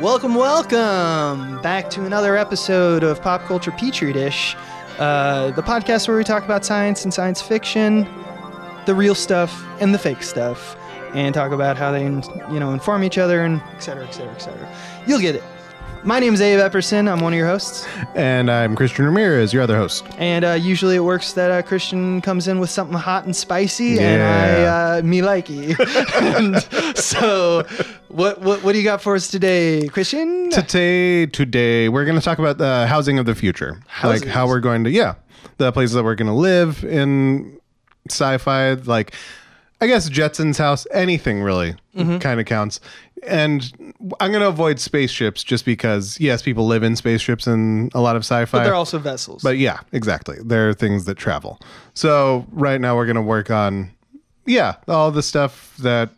Welcome, welcome back to another episode of Pop Culture Petri Dish, uh, the podcast where we talk about science and science fiction, the real stuff and the fake stuff, and talk about how they, you know, inform each other and et cetera, et cetera, et cetera. You'll get it. My name is Abe Epperson. I'm one of your hosts. And I'm Christian Ramirez, your other host. And uh, usually it works that uh, Christian comes in with something hot and spicy, and I uh, me likey. and so, what, what what do you got for us today, Christian? Today, today, we're going to talk about the housing of the future, like how we're going to, yeah, the places that we're going to live in sci-fi, like I guess Jetson's house, anything really Mm-hmm. kind of counts. And I'm going to avoid spaceships just because, yes, people live in spaceships and a lot of sci-fi. But they're also vessels. But yeah, exactly. There are things that travel. So right now we're going to work on, yeah, all the stuff that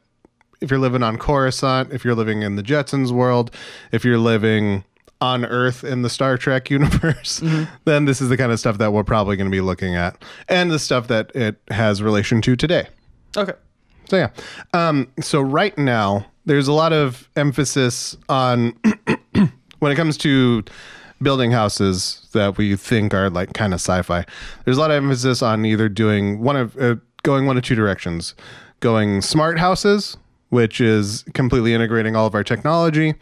if you're living on Coruscant, if you're living in the Jetsons world, if you're living on Earth in the Star Trek universe, then this is the kind of stuff that we're probably going to be looking at, and the stuff that it has relation to today. okay. So yeah. Um, so right now, there's a lot of emphasis on when it comes to building houses that we think are like kind of sci-fi. There's a lot of emphasis on either doing one of uh, going one of two directions, going smart houses, which is completely integrating all of our technology.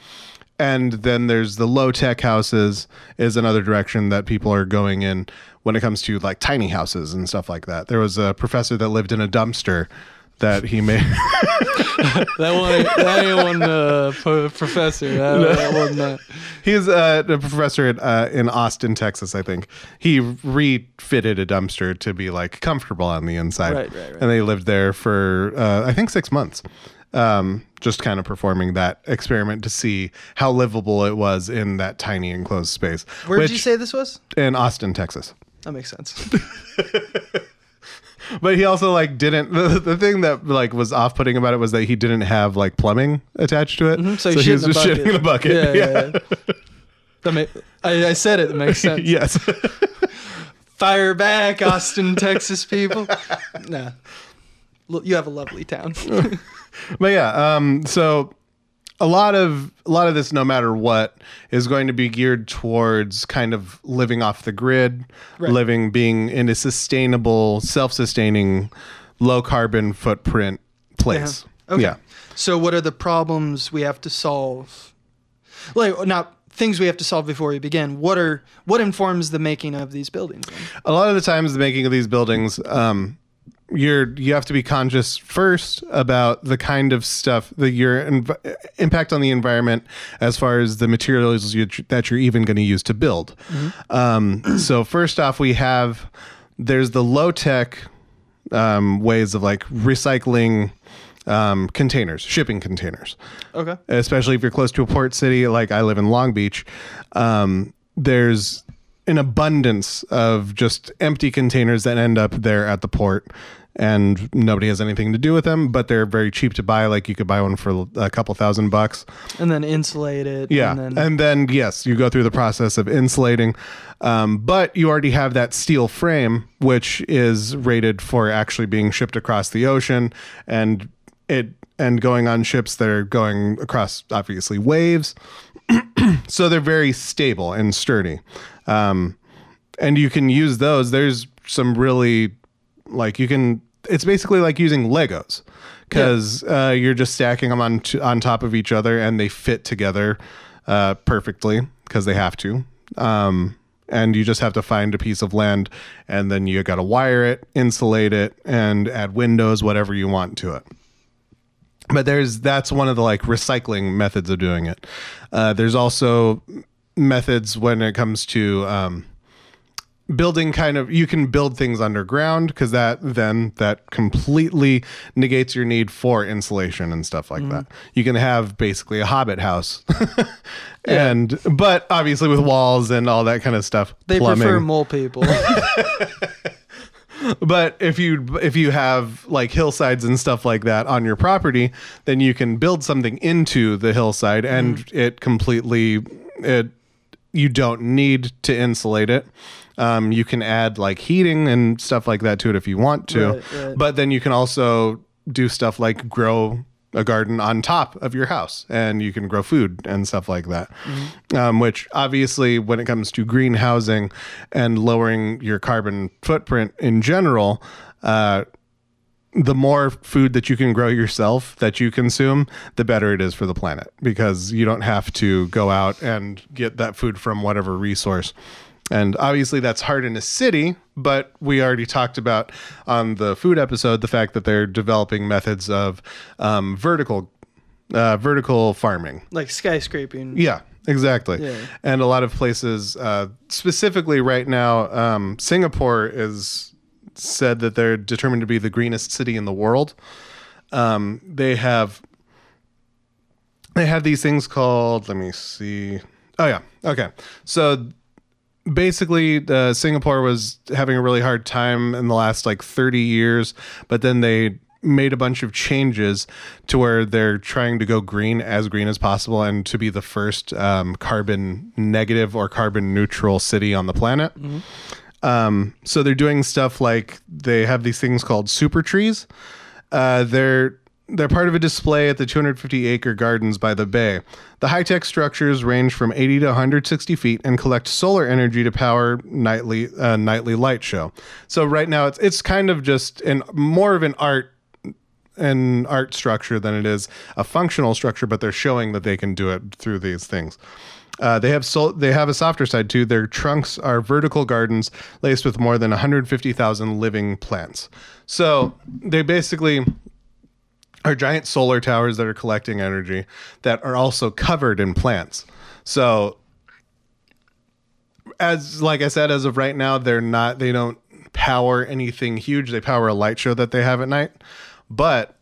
And then there's the low tech houses is another direction that people are going in when it comes to like tiny houses and stuff like that. There was a professor that lived in a dumpster that he made That one, that ain't one uh, po- professor. That, that wasn't that. He's uh, a professor at, uh, in Austin, Texas, I think. He refitted a dumpster to be like comfortable on the inside, Right, right, right. and they lived there for uh, I think six months, um, just kind of performing that experiment to see how livable it was in that tiny enclosed space. Where which, did you say this was? in Austin, Texas? That makes sense. But he also like didn't. The, the thing that like was off putting about it was that he didn't have like plumbing attached to it, Mm-hmm. So, he he was just shitting in a bucket. Yeah, yeah. yeah. That ma- I, I said it. That makes sense. yes. Fire back, Austin, Texas people. Nah. You have a lovely town. But yeah, um, so a lot of a lot of this, no matter what, is going to be geared towards kind of living off the grid, Right. living, being in a sustainable, self-sustaining, low carbon footprint place. Uh-huh. Okay. Yeah. So, what are the problems we have to solve? Like, not things we have to solve before we begin. What are what informs the making of these buildings? then? A lot of the times, the making of these buildings, um, you're you have to be conscious first about the kind of stuff that your env- impact on the environment as far as the materials you, that you're even going to use to build. Um, so first off, we have there's the low tech um, ways of like recycling um, containers, shipping containers Okay. especially if you're close to a port city like I live in Long Beach, um, there's an abundance of just empty containers that end up there at the port and nobody has anything to do with them, but they're very cheap to buy. Like you could buy one for a couple thousand bucks. And then insulate it. Yeah. And then, yes, you go through the process of insulating, um, but you already have that steel frame, which is rated for actually being shipped across the ocean and it and going on ships that are going across obviously waves. so they're very stable and sturdy. Um, and you can use those. There's some really like you can. It's basically like using Legos because uh, you're just stacking them on t- on top of each other and they fit together uh, perfectly because they have to. Um, and you just have to find a piece of land and then you got to wire it, insulate it, and add windows, whatever you want to it but there's that's one of the like recycling methods of doing it. Uh, there's also methods when it comes to um, building kind of you can build things underground because that then that completely negates your need for insulation and stuff like that. You can have basically a hobbit house. And but obviously with walls and all that kind of stuff they plumbing. prefer mole people. But if you if you have like hillsides and stuff like that on your property, then you can build something into the hillside and it completely it you don't need to insulate it. Um, you can add like heating and stuff like that to it if you want to. Right, right. But then you can also do stuff like grow a garden on top of your house and you can grow food and stuff like that. Um, which obviously, when it comes to greenhousing and lowering your carbon footprint in general, uh, the more food that you can grow yourself that you consume, the better it is for the planet because you don't have to go out and get that food from whatever resource. And obviously, that's hard in a city, but we already talked about on the food episode the fact that they're developing methods of um, vertical uh, vertical farming. Like skyscraping. Yeah, exactly. Yeah. And a lot of places, uh, specifically right now, um, Singapore is said that they're determined to be the greenest city in the world. Um, they have they have these things called. Let me see. Oh yeah. Okay. So basically uh, singapore was having a really hard time in the last like 30 years but then they made a bunch of changes to where they're trying to go green as green as possible and to be the first um, carbon negative or carbon neutral city on the planet um, so they're doing stuff like they have these things called super trees uh, they're they're part of a display at the 250 acre gardens by the bay. The high tech structures range from 80 to 160 feet and collect solar energy to power nightly uh, nightly light show. So right now it's it's kind of just an more of an art an art structure than it is a functional structure, but they're showing that they can do it through these things. Uh, they have sol- they have a softer side too. Their trunks are vertical gardens laced with more than 150,000 living plants. So they basically are giant solar towers that are collecting energy that are also covered in plants. So as like I said, as of right now, they're not they don't power anything huge. They power a light show that they have at night. But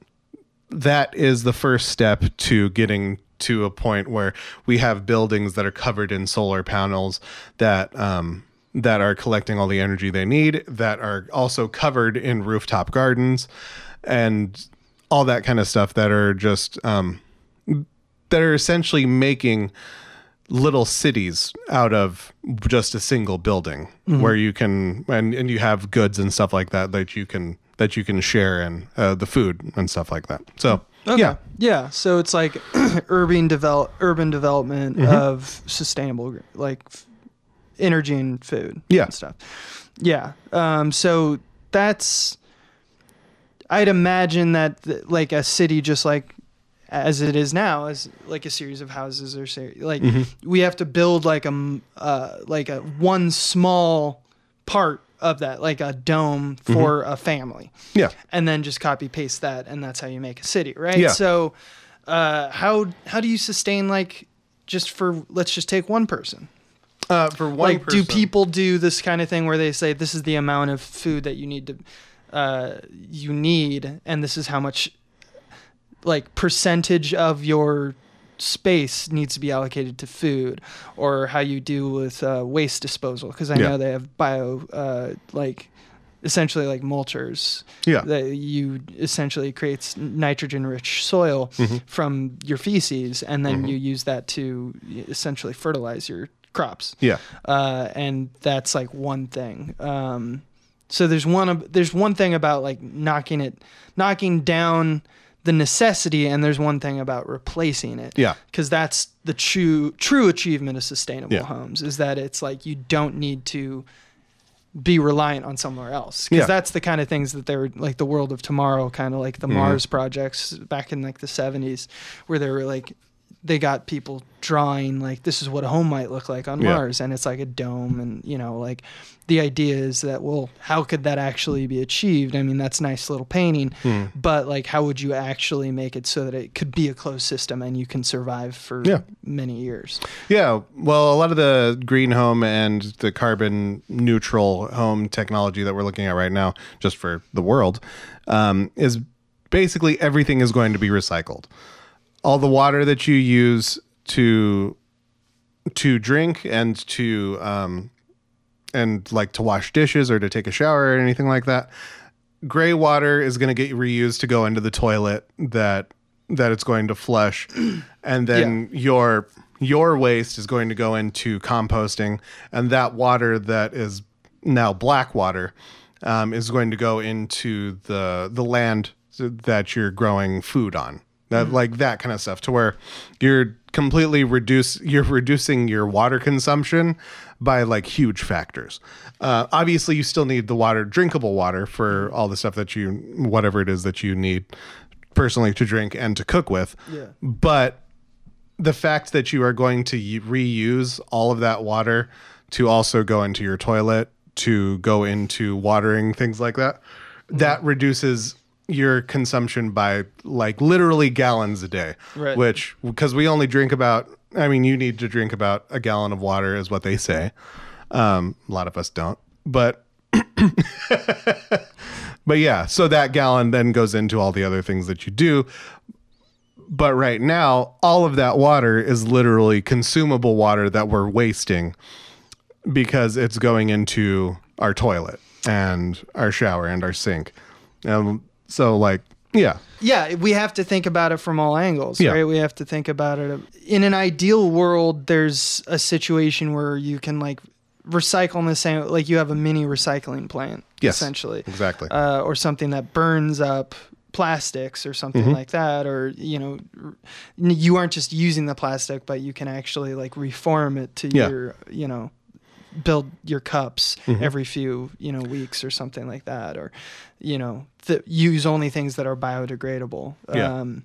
that is the first step to getting to a point where we have buildings that are covered in solar panels that um, that are collecting all the energy they need, that are also covered in rooftop gardens, and all that kind of stuff that are just um, that are essentially making little cities out of just a single building where you can and, and you have goods and stuff like that that you can that you can share and uh, the food and stuff like that. So Okay. yeah Yeah. So it's like urban develop urban development Mm-hmm. of sustainable like f- energy and food. Yeah. And stuff. Yeah. Um. So that's. I'd imagine that th- like a city just like as it is now as like a series of houses or say like Mm-hmm. we have to build like a uh like a one small part of that like a dome for Mm-hmm. a family. Yeah. And then just copy paste that and that's how you make a city right? Yeah. so uh, how how do you sustain like just for let's just take one person. Uh, for one like do people do this kind of thing where they say this is the amount of food that you need to uh, you need and this is how much like percentage of your space needs to be allocated to food or how you do with uh, waste disposal because i Yeah. know they have bio uh, like essentially like mulchers yeah. that you essentially creates nitrogen rich soil Mm-hmm. from your feces and then you use that to essentially fertilize your crops. Yeah. Uh, and that's like one thing. Um, so there's one there's one thing about like knocking it knocking down the necessity and there's one thing about replacing it yeah because that's the true true achievement of sustainable Yeah. homes is that it's like you don't need to be reliant on somewhere else because Yeah. that's the kind of things that they were like the world of tomorrow kind of like the Mm-hmm. mars projects back in like the 70s where they were like they got people drawing like this is what a home might look like on Yeah. mars and it's like a dome and you know like the idea is that well how could that actually be achieved i mean that's nice little painting Hmm. but like how would you actually make it so that it could be a closed system and you can survive for Yeah. many years Yeah, well, a lot of the green home and the carbon neutral home technology that we're looking at right now, just for the world, um, is basically everything is going to be recycled. All the water that you use to to drink and to um, and like to wash dishes or to take a shower or anything like that, gray water is going to get reused to go into the toilet that that it's going to flush. And then your your waste is going to go into composting. And that water that is now black water um, is going to go into the the land that you're growing food on that mm. like that kind of stuff to where you're completely reduce you're reducing your water consumption by like huge factors. Uh, obviously you still need the water drinkable water for mm. all the stuff that you whatever it is that you need personally to drink and to cook with. Yeah. but the fact that you are going to reuse all of that water to also go into your toilet to go into watering things like that that mm. reduces your consumption by like literally gallons a day Right. which because we only drink about i mean you need to drink about a gallon of water is what they say. Um, a lot of us don't but but yeah so that gallon then goes into all the other things that you do. But right now all of that water is literally consumable water that we're wasting because it's going into our toilet and our shower and our sink. Um, so like yeah yeah, we have to think about it from all angles, Yeah. right? We have to think about it. In an ideal world, there's a situation where you can like recycle in the same, like you have a mini recycling plant, Yes. essentially, exactly uh, or something that burns up plastics or something Mm-hmm. like that, or you know, you aren't just using the plastic, but you can actually like reform it to Yeah. your, you know, build your cups Mm-hmm. every few you know weeks or something like that or you know th- use only things that are biodegradable Yeah. um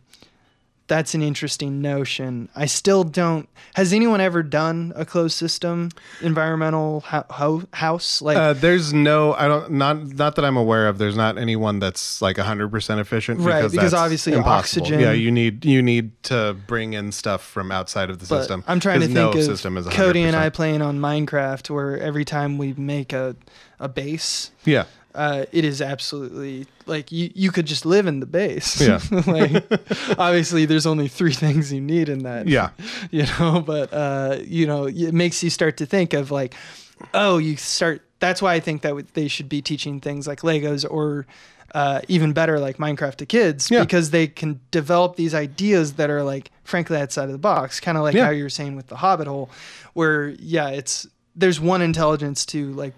that's an interesting notion i still don't has anyone ever done a closed system environmental ho- ho- house like uh, there's no i don't not not that i'm aware of there's not anyone that's like 100% efficient Right, because, because that's obviously impossible. oxygen- yeah you need you need to bring in stuff from outside of the but system i'm trying to think no of system is 100%. cody and i playing on minecraft where every time we make a a base yeah uh, it is absolutely like you, you could just live in the base. Yeah. like obviously there's only three things you need in that. yeah You know, but uh, you know, it makes you start to think of like, oh, you start. That's why I think that they should be teaching things like Legos or uh, even better like Minecraft to kids Yeah. because they can develop these ideas that are like frankly outside of the box, kind of like Yeah. how you were saying with the Hobbit hole, where yeah, it's there's one intelligence to like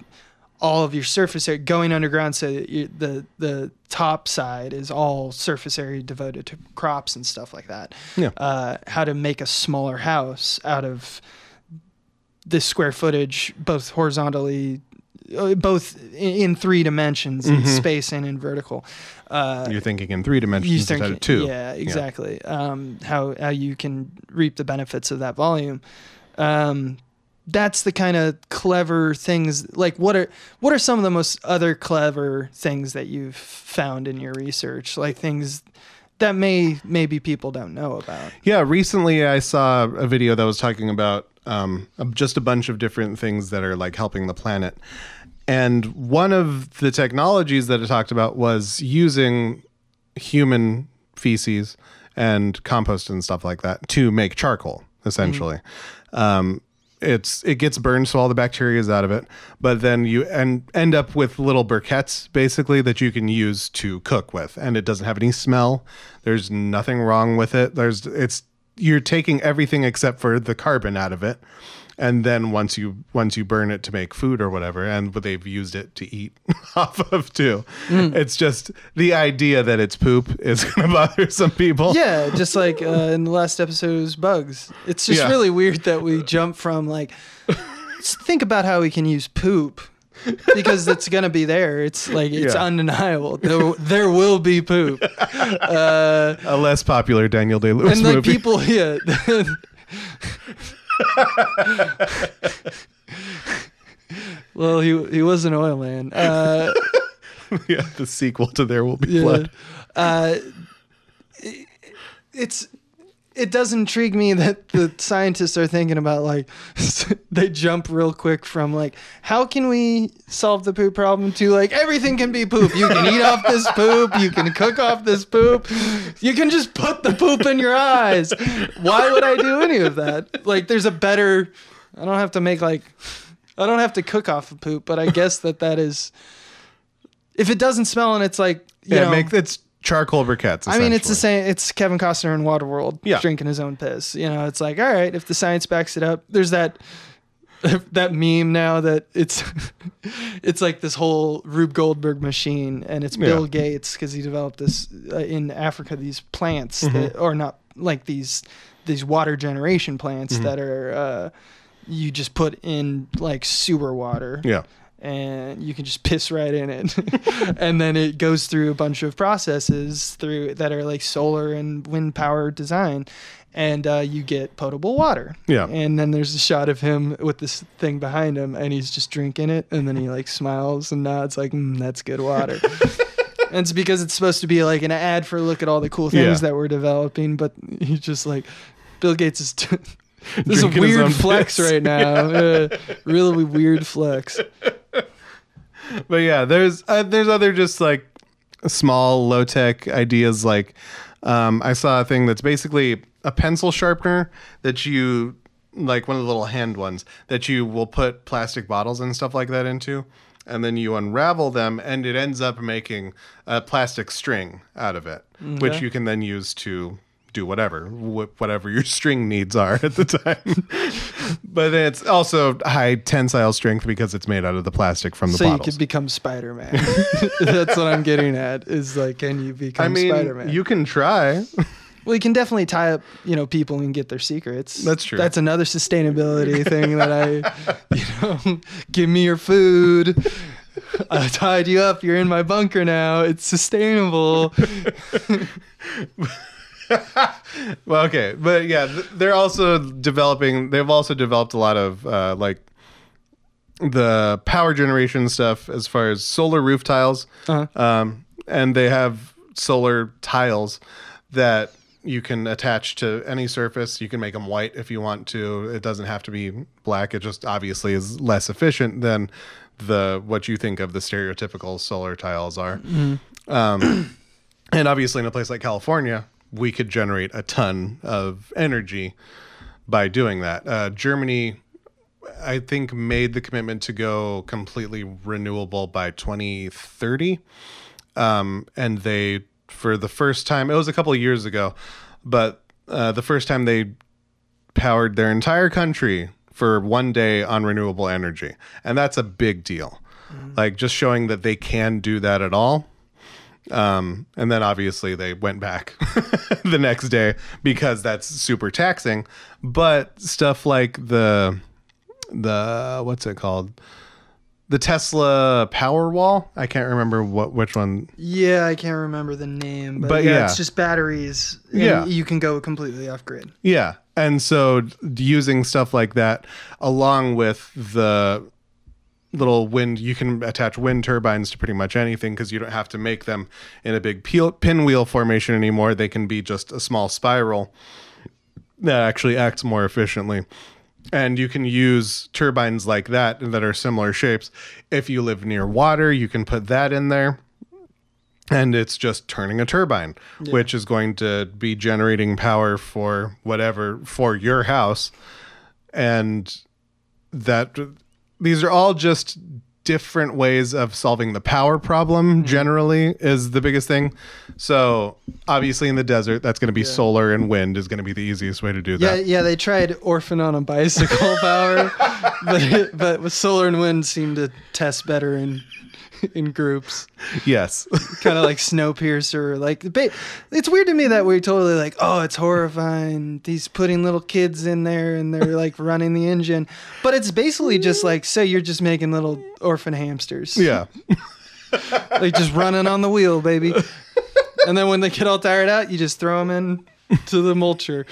all of your surface area going underground so that you, the the top side is all surface area devoted to crops and stuff like that Yeah. uh, how to make a smaller house out of the square footage both horizontally uh, both in, in three dimensions in Mhm. space and in vertical uh, you're thinking in three dimensions instead think- of two Yeah, exactly. Um, how how you can reap the benefits of that volume. Um, that's the kind of clever things. Like what are what are some of the most other clever things that you've found in your research? Like things that may maybe people don't know about. Yeah, recently I saw a video that was talking about um, just a bunch of different things that are like helping the planet. And one of the technologies that it talked about was using human feces and compost and stuff like that to make charcoal, essentially. Um, it's it gets burned, so all the bacteria is out of it. But then you end end up with little briquettes, basically that you can use to cook with, and it doesn't have any smell. There's nothing wrong with it. There's it's you're taking everything except for the carbon out of it, and then once you once you burn it to make food or whatever, and they've used it to eat off of too. It's just the idea that it's poop is going to bother some people. Yeah, just like uh, in the last episode, it was bugs. It's just Yeah. really weird that we jump from like, think about how we can use poop because it's gonna be there. It's like it's Yeah. undeniable. There, there will be poop, uh, A less popular Daniel Day Lewis and like movie. people, yeah. well, he he was an oil man. Uh, yeah, the sequel to There Will Be yeah. Blood. Uh, it- it's it does intrigue me that the scientists are thinking about like they jump real quick from like how can we solve the poop problem to like everything can be poop. You can eat off this poop, you can cook off this poop, you can just put the poop in your eyes. Why would I do any of that? Like there's a better I don't have to make like I don't have to cook off of poop, but I guess that that is if it doesn't smell and it's like you Yeah, know, it makes it's charcoal briquettes. I mean, it's the same. It's Kevin Costner in Waterworld Yeah. drinking his own piss. You know, it's like, all right, if the science backs it up, there's that that meme now that it's it's like this whole Rube Goldberg machine, and it's Bill Yeah. Gates because he developed this uh, in Africa. These plants, Mm-hmm. that, are not like these these water generation plants Mm-hmm. that are uh, you just put in like sewer water Yeah. And you can just piss right in it and then it goes through a bunch of processes through that are like solar and wind power design and uh, you get potable water Yeah. and then there's a shot of him with this thing behind him and he's just drinking it and then he like smiles and nods like mm, that's good water and it's because it's supposed to be like an ad for look at all the cool things Yeah. that we're developing but he's just like bill gates is t- this is a Drinking his own weird flex piss. right now uh, really weird flex But yeah, there's uh, there's other just like small low tech ideas. Like um, I saw a thing that's basically a pencil sharpener that you like one of the little hand ones that you will put plastic bottles and stuff like that into. And then you unravel them, and it ends up making a plastic string out of it, which you can then use to do whatever, wh- whatever your string needs are at the time. but it's also high tensile strength because it's made out of the plastic from the so you bottles. could become Spider-Man. That's what I'm getting at. Is like, can you become I mean, Spider-Man? you can try. well, you can definitely tie up, you know, people and get their secrets. That's true. That's another sustainability thing that I, you know, give me your food. I tied you up. You're in my bunker now. It's sustainable. Well, okay, but yeah, they're also developing. They've also developed a lot of uh, like the power generation stuff as far as solar roof tiles, Uh-huh. um, and they have solar tiles that you can attach to any surface. You can make them white if you want to. It doesn't have to be black. It just obviously is less efficient than the what you think of the stereotypical solar tiles are. Um, and obviously, in a place like California, we could generate a ton of energy by doing that. Uh, Germany, I think, made the commitment to go completely renewable by 2030. Um, and they, for the first time, it was a couple of years ago, but uh, the first time they powered their entire country for one day on renewable energy. And that's a big deal. Like just showing that they can do that at all. Um, and then obviously they went back the next day because that's super taxing. But stuff like the the what's it called? The Tesla Powerwall. I can't remember what which one. Yeah, I can't remember the name, but, But yeah, yeah. it's just batteries. and Yeah. you can go completely off grid. Yeah. And so using stuff like that along with the little wind you can attach wind turbines to pretty much anything because you don't have to make them in a big peel, pinwheel formation anymore. They can be just a small spiral that actually acts more efficiently. And you can use turbines like that that are similar shapes. If you live near water you can put that in there. And it's just turning a turbine which is going to be generating power for whatever for your house. And that these are all just different ways of solving the power problem mm-hmm. generally is the biggest thing. So obviously in the desert that's going to be solar and wind is going to be the easiest way to do Yeah, that. yeah, they tried orphan on a bicycle power, but but with solar and wind seemed to test better in in groups, yes kind of like Snowpiercer. Like, it's weird to me that we're totally like, oh, it's horrifying. He's putting little kids in there and they're like running the engine, but it's basically just like, say you're just making little orphan hamsters, yeah like just running on the wheel, baby. And then when they get all tired out, you just throw them in to the mulcher.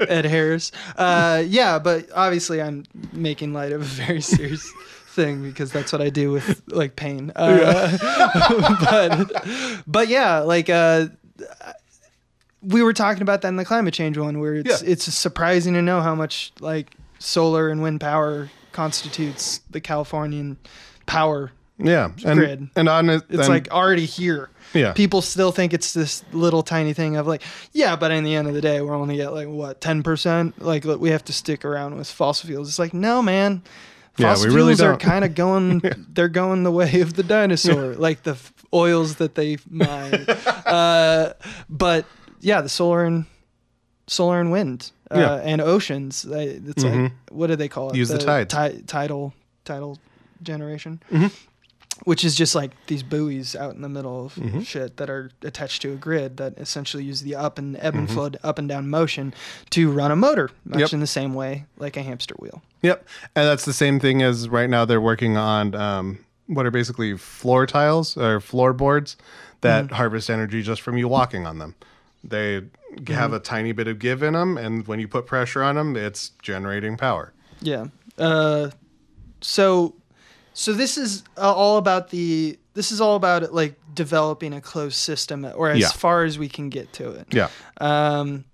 Ed Harris. Uh, yeah, but obviously I'm making light of a very serious thing because that's what I do with like pain. Uh, but but yeah, like uh, we were talking about that in the climate change one, where it's Yeah. it's surprising to know how much like solar and wind power constitutes the Californian power. yeah and Grid. and on it It's and- like already here. yeah People still think it's this little tiny thing of like, yeah, but in the end of the day, we're only at like what ten percent. Like we have to stick around with fossil fuels. It's like, no, man. Yeah, Fossil we really fuels are don't. kind of going. They're going the way of the dinosaur, like the f- oils that they mine. uh, but yeah, the solar and solar and wind. uh, Yeah. and oceans. They- It's like what do they call it? Use the tides. ti- tidal tidal generation. Mm-hmm. Which is just like these buoys out in the middle of Mm-hmm. shit that are attached to a grid that essentially use the up and ebb and Mm-hmm. flow, up and down motion to run a motor, much Yep. in the same way like a hamster wheel. Yep. And that's the same thing as right now they're working on um, what are basically floor tiles or floorboards that harvest energy just from you walking on them. They have a tiny bit of give in them, and when you put pressure on them, it's generating power. Yeah. Uh, so, so this is uh, all about the. This is all about like developing a closed system, or as Yeah. far as we can get to it. Yeah. Um,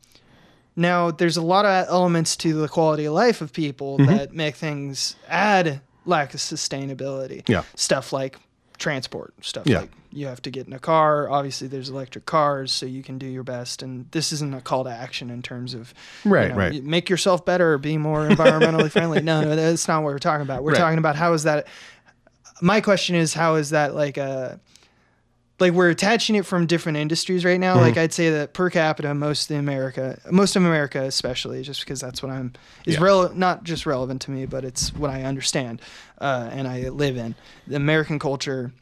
now, there's a lot of elements to the quality of life of people Mm-hmm. that make things add lack of sustainability. Yeah. Stuff like transport, stuff Yeah. like you have to get in a car. Obviously, there's electric cars, so you can do your best. And this isn't a call to action in terms of you Right, know, right. Make yourself better, be more environmentally friendly. No, no, that's not what we're talking about. We're Right. talking about how is that. My question is, how is that like a like we're attaching it from different industries right Mm-hmm. now. Like I'd say that per capita, most of America, most of America, especially, just because that's what I'm is Yeah. rel- not just relevant to me, but it's what I understand uh, and I live in. The American culture,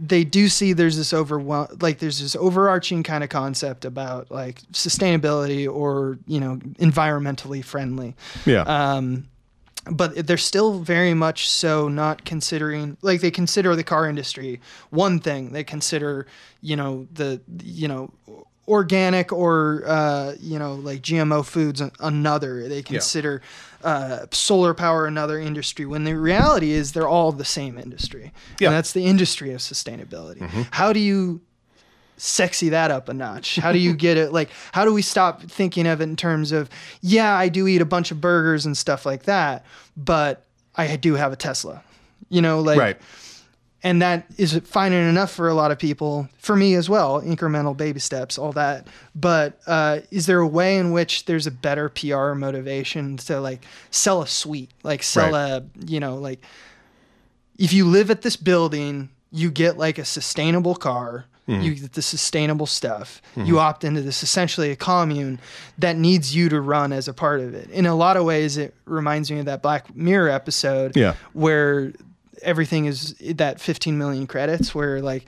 they do see there's this overwhelm, like there's this overarching kind of concept about like sustainability or you know environmentally friendly Yeah. um, but they're still very much so not considering like they consider the car industry one thing. They consider you know the you know organic or uh, you know like gmo foods another. They consider uh, solar power another industry when the reality is they're all the same industry. Yeah. and that's the industry of sustainability. How do you sexy that up a notch? How do you get it? Like, how do we stop thinking of it in terms of, yeah, I do eat a bunch of burgers and stuff like that, but I do have a Tesla, you know, like, right. and that is fine and enough for a lot of people, for me as well, incremental baby steps, all that. But uh, is there a way in which there's a better PR motivation to like sell a suite, like sell Right. a, you know, like if you live at this building, you get like a sustainable car. Mm-hmm. You get the sustainable stuff. You mm-hmm. opt into this essentially a commune that needs you to run as a part of it. In a lot of ways, it reminds me of that Black Mirror episode Yeah. where everything is that 15 million credits, where like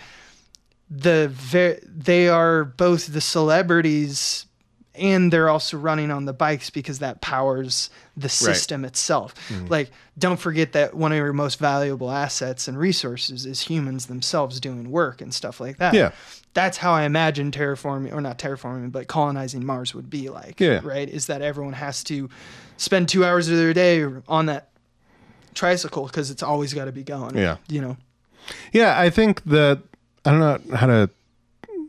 the ve- they are both the celebrities and they're also running on the bikes because that powers the system itself. Hmm. Like, don't forget that one of your most valuable assets and resources is humans themselves doing work and stuff like that. Yeah. That's how I imagine terraforming, or not terraforming, but colonizing Mars would be like. Yeah. Right? Is that everyone has to spend two hours of their day on that tricycle because it's always got to be going. Yeah. You know? Yeah, I think that I don't know how to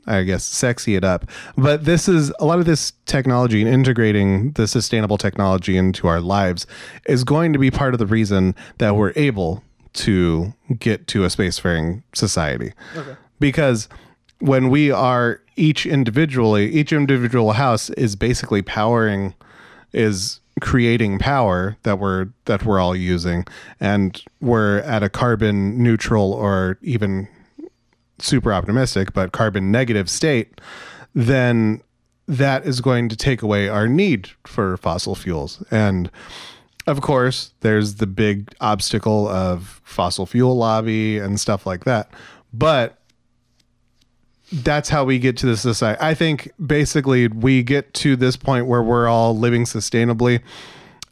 I guess sexy it up, but this is a lot of this technology and integrating the sustainable technology into our lives is going to be part of the reason that we're able to get to a spacefaring society. Okay. Because when we are each individually, each individual house is basically powering is creating power that we're that we're all using and we're at a carbon neutral or even super optimistic but carbon negative state then that is going to take away our need for fossil fuels. And of course there's the big obstacle of fossil fuel lobby and stuff like that. But that's how we get to the society. I think basically we get to this point where we're all living sustainably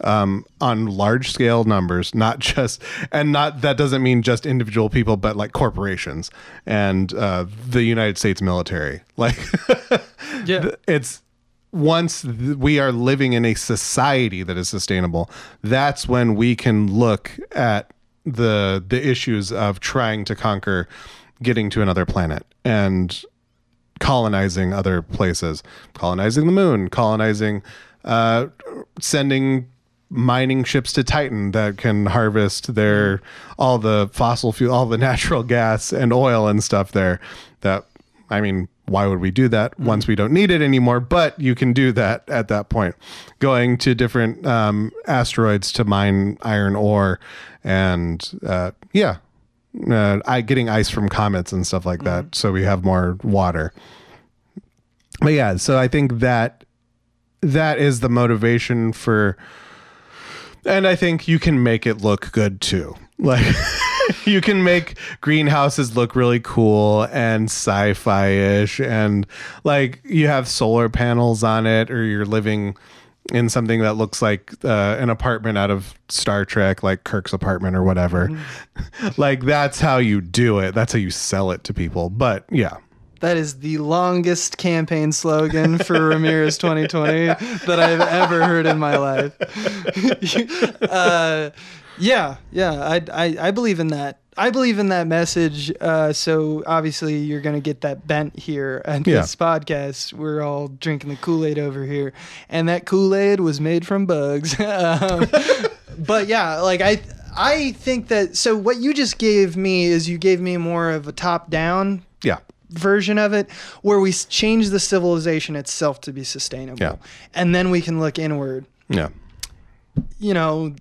um, on large scale numbers, not just, and not that doesn't mean just individual people, but like corporations and uh, the United States military. Like, Yeah. it's once th- we are living in a society that is sustainable, that's when we can look at the the issues of trying to conquer getting to another planet and colonizing other places, colonizing the moon, colonizing, uh, sending mining ships to Titan that can harvest their all the fossil fuel, all the natural gas and oil and stuff there. That I mean, why would we do that once we don't need it anymore? But you can do that at that point. Going to different um, asteroids to mine iron ore, and uh, yeah, uh, I getting ice from comets and stuff like that, so we have more water. But yeah, so I think that that is the motivation for and I think you can make it look good too. Like you can make greenhouses look really cool and sci-fi-ish and like you have solar panels on it or you're living in something that looks like uh, an apartment out of Star Trek, like Kirk's apartment or whatever. like that's how you do it. That's how you sell it to people. But yeah, That is the longest campaign slogan for Ramirez 2020 that I've ever heard in my life. uh, yeah, yeah, I, I, I believe in that. I believe in that message. Uh, so obviously, you're going to get that bent here at Yeah. this podcast. We're all drinking the Kool Aid over here, and that Kool Aid was made from bugs. um, but yeah, like I, I think that. So what you just gave me is you gave me more of a top down yeah, version of it where we change the civilization itself to be sustainable Yeah. and then we can look inward yeah. you know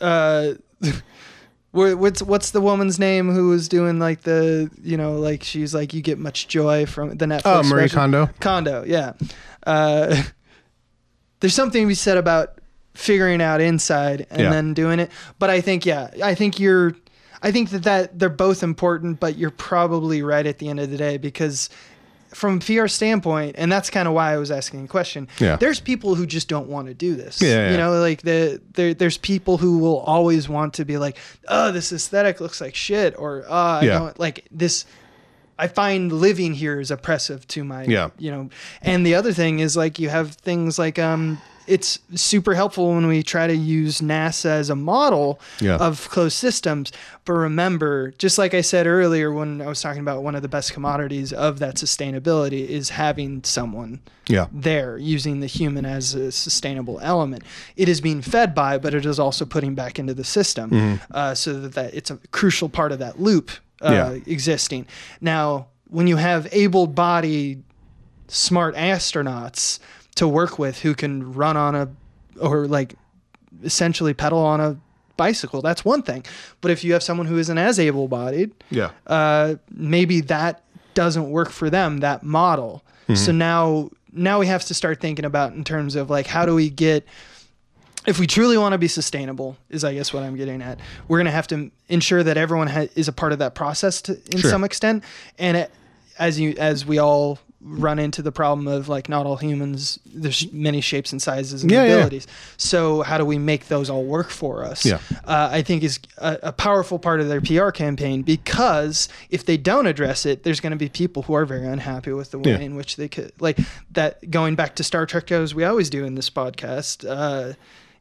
uh what's what's the woman's name who was doing like the you know like she's like you get much joy from the Netflix Oh, Marie. Kondo. Kondo, yeah. Uh, there's something to be said about figuring out inside and Yeah. then doing it. But I think, yeah, I think you're, I think that, that they're both important, but you're probably right at the end of the day because from a PR standpoint, and that's kind of why I was asking the question. Yeah. There's people who just don't want to do this. Yeah, You know, like the there, there's people who will always want to be like, oh, this aesthetic looks like shit, or oh, I Yeah. don't like this. I find living here is oppressive to my, Yeah. you know. And the other thing is like you have things like um, it's super helpful when we try to use NASA as a model Yeah. of closed systems. But remember, just like I said earlier when I was talking about one of the best commodities of that sustainability is having someone Yeah. there using the human as a sustainable element. It is being fed by, but it is also putting back into the system Mm-hmm. uh, so that, that it's a crucial part of that loop uh, Yeah. existing. Now, when you have able bodied, smart astronauts to work with who can run on a, or like essentially pedal on a bicycle, that's one thing. But if you have someone who isn't as able bodied, Yeah. uh, maybe that doesn't work for them that model so now now we have to start thinking about in terms of like how do we get if we truly want to be sustainable is i guess what i'm getting at we're going to have to ensure that everyone ha- is a part of that process to, in Sure. some extent and it, as you as we all run into the problem of like not all humans there's many shapes and sizes and Yeah, yeah. abilities so how do we make those all work for us Yeah. uh, I think is a, a powerful part of their PR campaign because if they don't address it, there's going to be people who are very unhappy with the way Yeah. in which they could like that. Going back to Star Trek goes, we always do in this podcast. Uh,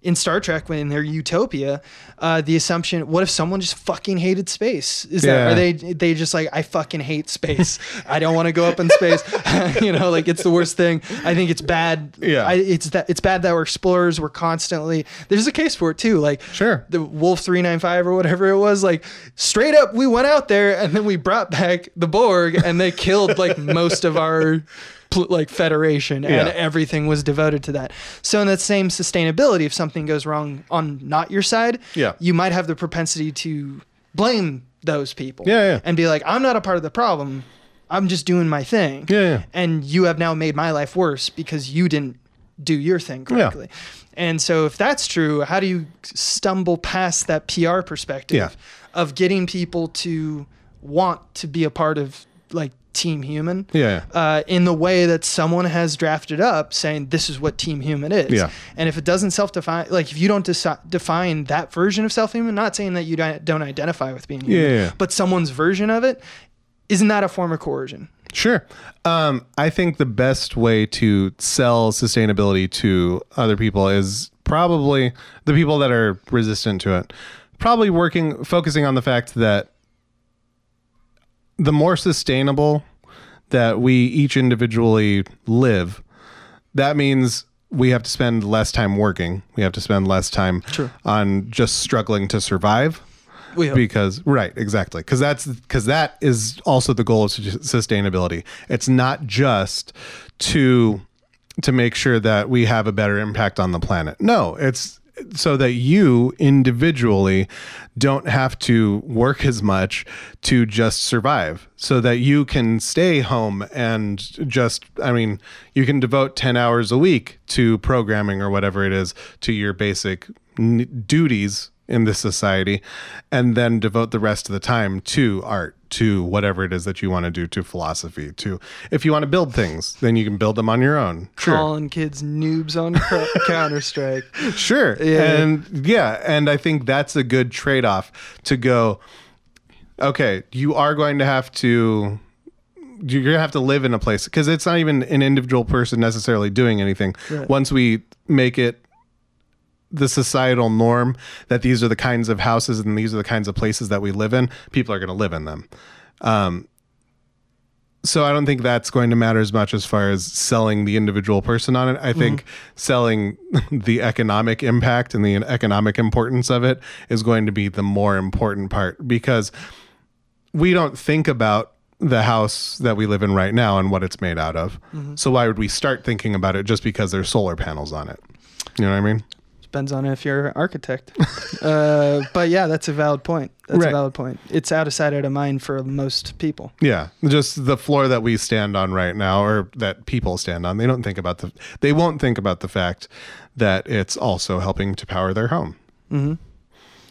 in Star Trek, when they're utopia, uh, the assumption: what if someone just fucking hated space? Is that are they they just like I fucking hate space? I don't want to go up in space. you know, like it's the worst thing. I think it's bad. Yeah. I, it's that it's bad that we're explorers. We're constantly there's a case for it too. Like Sure. the Wolf 395 or whatever it was, like straight up, we went out there and then we brought back the Borg and they killed like most of our like federation and Yeah. everything was devoted to that. So in that same sustainability, if something goes wrong on not your side, Yeah. you might have the propensity to blame those people. Yeah, yeah. And be like, I'm not a part of the problem. I'm just doing my thing. Yeah, yeah. And you have now made my life worse because you didn't do your thing correctly. And so if that's true, how do you stumble past that PR perspective Yeah. of getting people to want to be a part of like Team Human? Yeah. Uh, in the way that someone has drafted up, saying this is what Team Human is. Yeah. And if it doesn't self-define, like if you don't deci- define that version of self-human, not saying that you don't, identify with being human, Yeah, yeah. but someone's version of it, isn't that a form of coercion? Sure. Um, I think the best way to sell sustainability to other people is probably the people that are resistant to it. Probably working, focusing on the fact that the more sustainable that we each individually live, that means we have to spend less time working. We have to spend less time on just struggling to survive. Because right exactly. Because that's because that is also the goal of sustainability. It's not just to to make sure that we have a better impact on the planet. No it's so that you individually don't have to work as much to just survive so that you can stay home and just i mean you can devote 10 hours a week to programming or whatever it is to your basic n- duties in this society and then devote the rest of the time to art to whatever it is that you want to do to philosophy to if you want to build things then you can build them on your own sure Calling kids noobs on Counter Strike. Sure. Yeah. And yeah, and I think that's a good trade off to go, okay, you are going to have to you're gonna have to live in a place because it's not even an individual person necessarily doing anything. Right. Once we make it the societal norm that these are the kinds of houses and these are the kinds of places that we live in, people are going to live in them. Um, so I don't think that's going to matter as much as far as selling the individual person on it. I think selling the economic impact and the economic importance of it is going to be the more important part because we don't think about the house that we live in right now and what it's made out of. So why would we start thinking about it just because there's solar panels on it? You know what I mean? Depends on if you're an architect. uh, but yeah, that's a valid point. That's Right. a valid point. It's out of sight, out of mind for most people. Yeah, just the floor that we stand on right now, or that people stand on. They don't think about the. They won't think about the fact that it's also helping to power their home. Mm-hmm.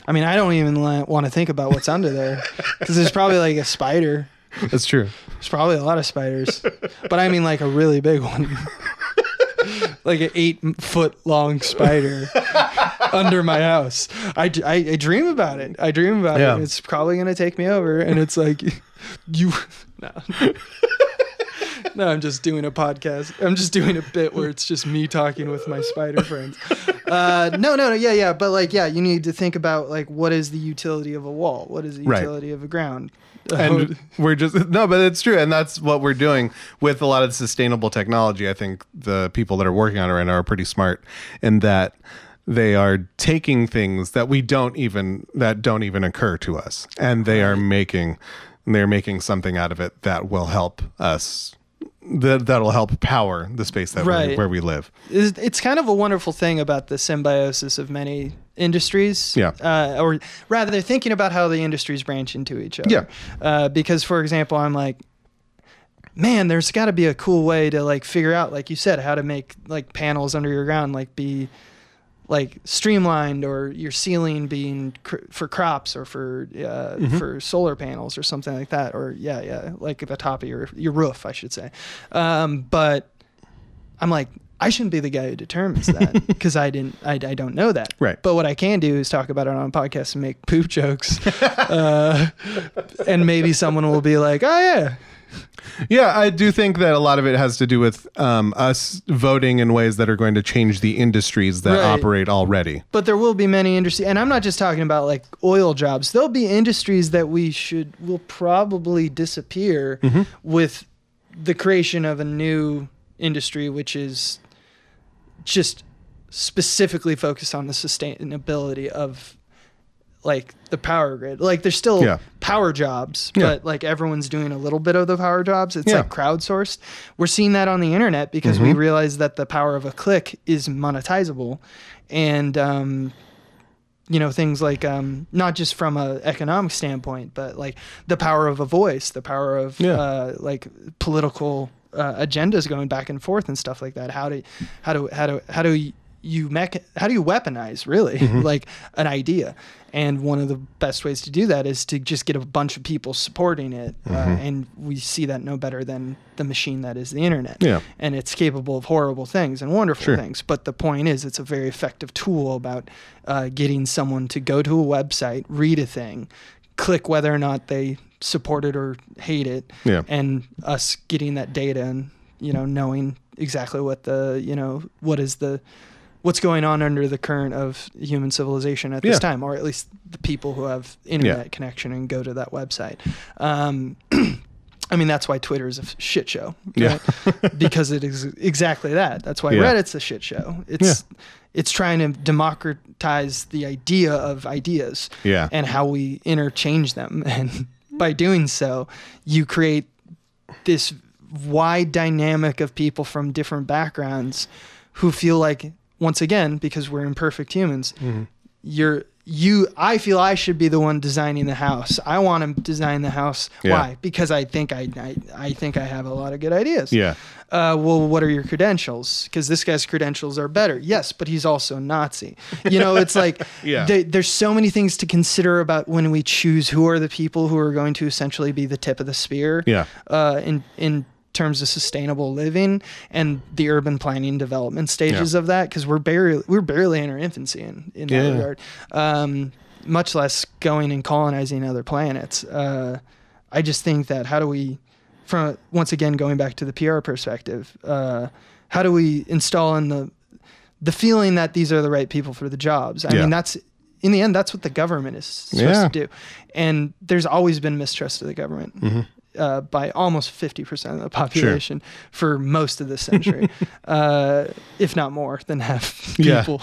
I mean, I don't even la- want to think about what's under there because there's probably like a spider. That's true. There's probably a lot of spiders, but I mean like a really big one, like an eight foot long spider under my house. I I dream about it. I dream about Yeah. it. It's probably gonna take me over, and it's like you. No. No, I'm just doing a podcast. I'm just doing a bit where it's just me talking with my spider friends. Uh, no, no, no, yeah, yeah, but like, yeah, you need to think about like what is the utility of a wall? What is the Right. utility of a ground? And oh. we're just no but it's true. And that's what we're doing with a lot of sustainable technology. I think the people that are working on it right now are pretty smart in that they are taking things that we don't even that don't even occur to us. And they are making they're making something out of it that will help us that that'll help power the space that we, where we live. It's kind of a wonderful thing about the symbiosis of many industries. Yeah. Uh, or rather, they're thinking about how the industries branch into each other. Yeah. Uh, because, for example, I'm like, man, there's got to be a cool way to like figure out, like you said, how to make like panels under your ground like be like streamlined or your ceiling being cr- for crops or for uh, Mm-hmm. for solar panels or something like that or yeah yeah like at the top of your your roof I should say um, but I'm like I shouldn't be the guy who determines that because I didn't I, I don't know that Right. but what I can do is talk about it on a podcast and make poop jokes uh, and maybe someone will be like oh yeah Yeah, I do think that a lot of it has to do with um, us voting in ways that are going to change the industries that Right. operate already. but there will be many industries and i'm not just talking about like oil jobs there'll be industries that we should will probably disappear with the creation of a new industry which is just specifically focused on the sustainability of like the power grid like there's still Yeah. power jobs Yeah. but like everyone's doing a little bit of the power jobs it's Yeah. like crowdsourced we're seeing that on the internet because Mm-hmm. we realize that the power of a click is monetizable and um you know things like um not just from a economic standpoint but like the power of a voice the power of uh like political uh, agendas going back and forth and stuff like that how do how do how do how do you mech- how do you weaponize really Mm-hmm. like an idea and one of the best ways to do that is to just get a bunch of people supporting it uh, Mm-hmm. and we see that no better than the machine that is the internet Yeah. and it's capable of horrible things and wonderful Sure. things but the point is it's a very effective tool about uh, getting someone to go to a website read a thing click whether or not they support it or hate it Yeah. and us getting that data and you know knowing exactly what the you know what is the what's going on under the current of human civilization at this Yeah. time or at least the people who have internet connection and go to that website um, I mean, that's why Twitter is a shit show. Yeah. because it is exactly that. That's why Yeah. Reddit's a shit show. It's it's trying to democratize the idea of ideas Yeah. and how we interchange them. And by doing so, you create this wide dynamic of people from different backgrounds who feel like once again, because we're imperfect humans, Mhm. you're you I feel I should be the one designing the house. I want to design the house. Yeah. Why? Because I think I, I I think I have a lot of good ideas. Yeah. Uh, well, what are your credentials? Because this guy's credentials are better. Yes, but he's also Nazi. You know, it's like Yeah. they- there's so many things to consider about when we choose who are the people who are going to essentially be the tip of the spear Yeah. uh, in in terms of sustainable living and the urban planning development stages of that because we're barely we're barely in our infancy in in that Yeah. regard. Um, much less going and colonizing other planets. Uh, I just think that how do we, from once again going back to the PR perspective, uh, how do we install in the the feeling that these are the right people for the jobs? I Yeah. mean, that's in the end, that's what the government is supposed Yeah. to do, and there's always been mistrust of the government Mhm. Uh, by almost 50% of the population for most of this century, uh, if not more than half Yeah. people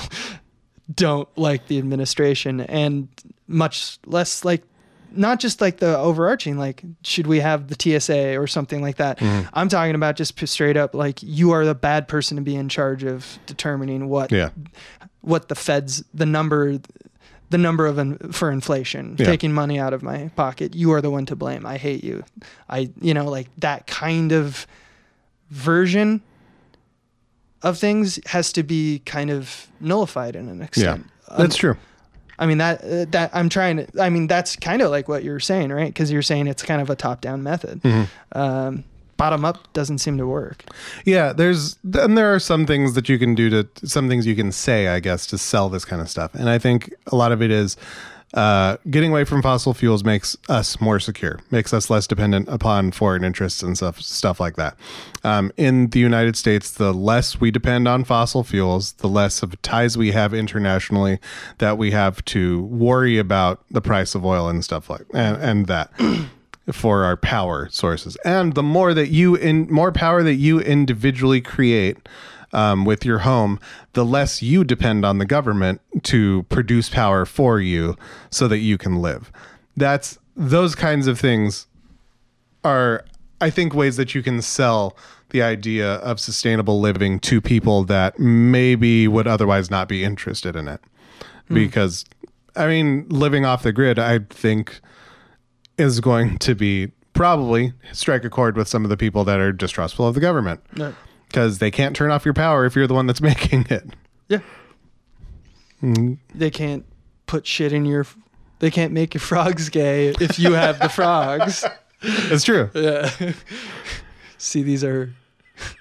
don't like the administration and much less like not just like the overarching like should we have the TSA or something like that. Mm-hmm. I'm talking about just straight up like you are the bad person to be in charge of determining what Yeah. what the feds the number the number of in, for inflation Yeah. taking money out of my pocket you are the one to blame i hate you i you know like that kind of version of things has to be kind of nullified in an Yeah. extent Um, That's true. i mean that uh, that i'm trying to i mean that's kind of like what you're saying right because you're saying it's kind of a top down method Mm-hmm. um, bottom up doesn't seem to work Yeah, there's and there are some things that you can do to some things you can say, I guess, to sell this kind of stuff. And I think a lot of it is uh, getting away from fossil fuels makes us more secure, makes us less dependent upon foreign interests and stuff stuff like that. Um, in the United States, the less we depend on fossil fuels, the less of ties we have internationally that we have to worry about the price of oil and stuff like and, and that. For our power sources. And the more that you in more power that you individually create um, with your home the less you depend on the government to produce power for you so that you can live. That's those kinds of things are i think ways that you can sell the idea of sustainable living to people that maybe would otherwise not be interested in it. Because i mean living off the grid i think is going to be probably strike a chord with some of the people that are distrustful of the government no. because they can't turn off your power if you're the one that's making it. Yeah. Mm-hmm. They can't put shit in your. They can't make your frogs gay if you have the frogs. It's true. Yeah. See, these are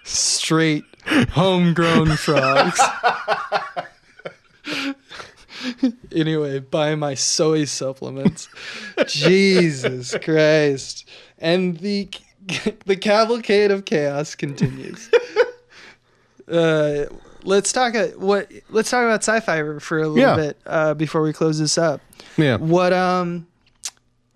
straight homegrown frogs. anyway, buy my soy supplements. Jesus Christ. And the the cavalcade of chaos continues. Uh, let's talk uh, what let's talk about sci-fi for a little Yeah. bit uh, before we close this up. Yeah. What um